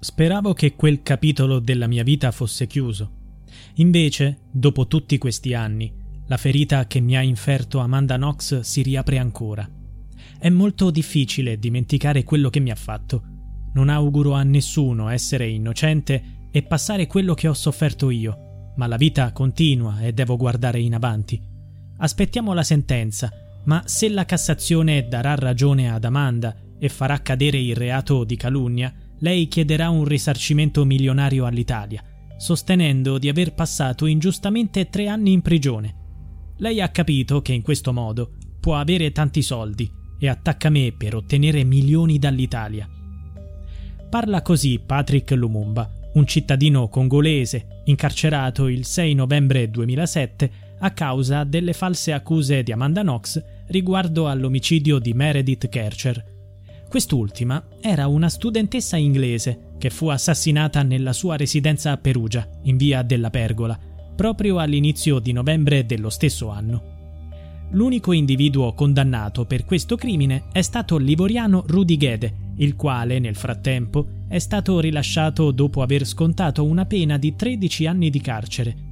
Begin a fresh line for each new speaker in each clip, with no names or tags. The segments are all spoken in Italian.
Speravo che quel capitolo della mia vita fosse chiuso. Invece, dopo tutti questi anni, la ferita che mi ha inferto Amanda Knox si riapre ancora. È molto difficile dimenticare quello che mi ha fatto. Non auguro a nessuno essere innocente e passare quello che ho sofferto io, ma la vita continua e devo guardare in avanti. Aspettiamo la sentenza, ma se la Cassazione darà ragione ad Amanda e farà cadere il reato di calunnia, lei chiederà un risarcimento milionario all'Italia, sostenendo di aver passato ingiustamente tre anni in prigione. Lei ha capito che in questo modo può avere tanti soldi e attacca me per ottenere milioni dall'Italia. Parla così Patrick Lumumba, un cittadino congolese incarcerato il 6 novembre 2007 a causa delle false accuse di Amanda Knox riguardo all'omicidio di Meredith Kercher, Quest'ultima era una studentessa inglese che fu assassinata nella sua residenza a Perugia, in via della Pergola, proprio all'inizio di novembre dello stesso anno. L'unico individuo condannato per questo crimine è stato l'ivoriano Rudy Gede, il quale nel frattempo è stato rilasciato dopo aver scontato una pena di 13 anni di carcere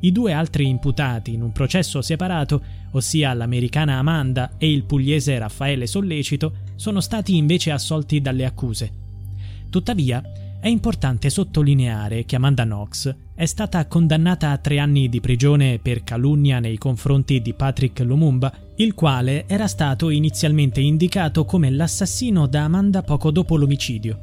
i due altri imputati in un processo separato, ossia l'americana Amanda e il pugliese Raffaele Sollecito, sono stati invece assolti dalle accuse. Tuttavia, è importante sottolineare che Amanda Knox è stata condannata a tre anni di prigione per calunnia nei confronti di Patrick Lumumba, il quale era stato inizialmente indicato come l'assassino da Amanda poco dopo l'omicidio.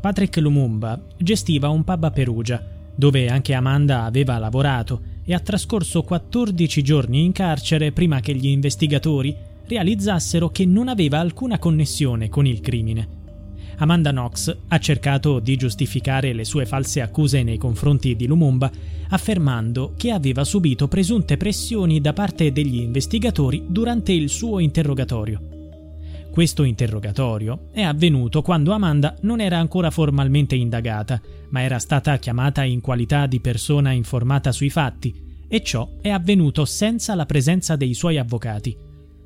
Patrick Lumumba gestiva un pub a Perugia dove anche Amanda aveva lavorato e ha trascorso 14 giorni in carcere prima che gli investigatori realizzassero che non aveva alcuna connessione con il crimine. Amanda Knox ha cercato di giustificare le sue false accuse nei confronti di Lumumba, affermando che aveva subito presunte pressioni da parte degli investigatori durante il suo interrogatorio. Questo interrogatorio è avvenuto quando Amanda non era ancora formalmente indagata, ma era stata chiamata in qualità di persona informata sui fatti, e ciò è avvenuto senza la presenza dei suoi avvocati.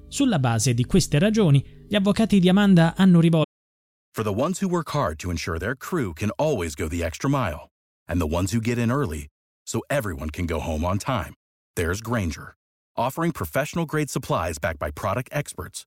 Sulla base di queste ragioni, gli avvocati di Amanda hanno rivolto
For the ones who work hard to ensure their crew can always go the extra mile, and the ones who get in early so everyone can go home on time, there's Granger, offering professional grade supplies backed by product experts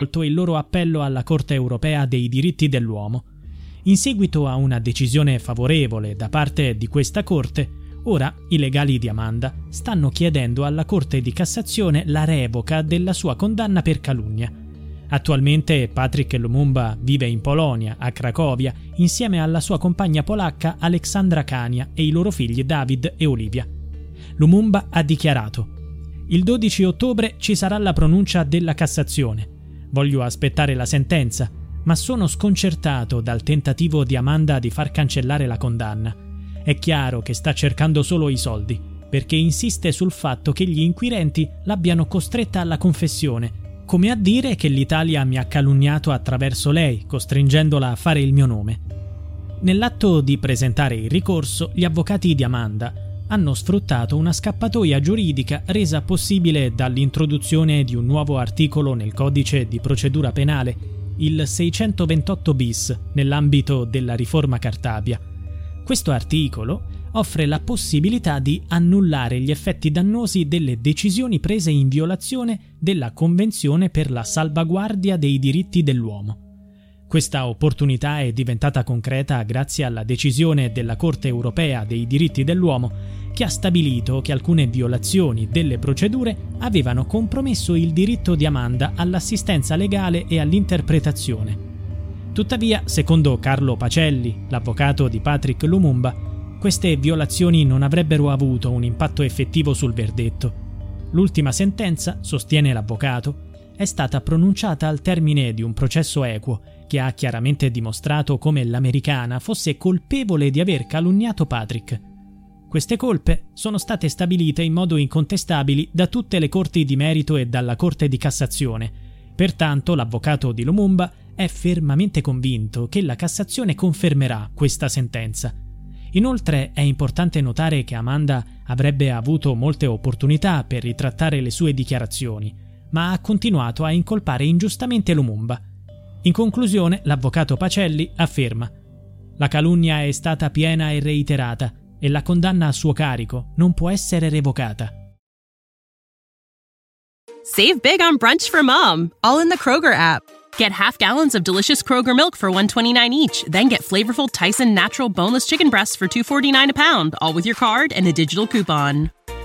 Il loro appello alla Corte europea dei diritti dell'uomo. In seguito a una decisione favorevole da parte di questa Corte, ora i legali di Amanda stanno chiedendo alla Corte di Cassazione la revoca della sua condanna per calunnia. Attualmente Patrick Lumumba vive in Polonia, a Cracovia, insieme alla sua compagna polacca Alexandra Kania e i loro figli David e Olivia. Lumumba ha dichiarato il 12 ottobre ci sarà la pronuncia della Cassazione. Voglio aspettare la sentenza, ma sono sconcertato dal tentativo di Amanda di far cancellare la condanna. È chiaro che sta cercando solo i soldi, perché insiste sul fatto che gli inquirenti l'abbiano costretta alla confessione, come a dire che l'Italia mi ha calunniato attraverso lei, costringendola a fare il mio nome. Nell'atto di presentare il ricorso, gli avvocati di Amanda hanno sfruttato una scappatoia giuridica resa possibile dall'introduzione di un nuovo articolo nel codice di procedura penale, il 628 bis, nell'ambito della riforma Cartabia. Questo articolo offre la possibilità di annullare gli effetti dannosi delle decisioni prese in violazione della Convenzione per la salvaguardia dei diritti dell'uomo. Questa opportunità è diventata concreta grazie alla decisione della Corte europea dei diritti dell'uomo che ha stabilito che alcune violazioni delle procedure avevano compromesso il diritto di Amanda all'assistenza legale e all'interpretazione. Tuttavia, secondo Carlo Pacelli, l'avvocato di Patrick Lumumba, queste violazioni non avrebbero avuto un impatto effettivo sul verdetto. L'ultima sentenza, sostiene l'avvocato, è stata pronunciata al termine di un processo equo che ha chiaramente dimostrato come l'americana fosse colpevole di aver calunniato Patrick. Queste colpe sono state stabilite in modo incontestabili da tutte le corti di merito e dalla Corte di Cassazione. Pertanto l'avvocato di Lumumba è fermamente convinto che la Cassazione confermerà questa sentenza. Inoltre è importante notare che Amanda avrebbe avuto molte opportunità per ritrattare le sue dichiarazioni, ma ha continuato a incolpare ingiustamente Lumumba in conclusione, l'avvocato Pacelli afferma La calunnia è stata piena e reiterata e la condanna a suo carico non può essere revocata.
Save big on brunch for mom, all in the Kroger app. Get half gallons of delicious Kroger milk for 1.29 each, then get flavorful Tyson natural boneless chicken breasts for 2.49 a pound, all with your card and a digital coupon.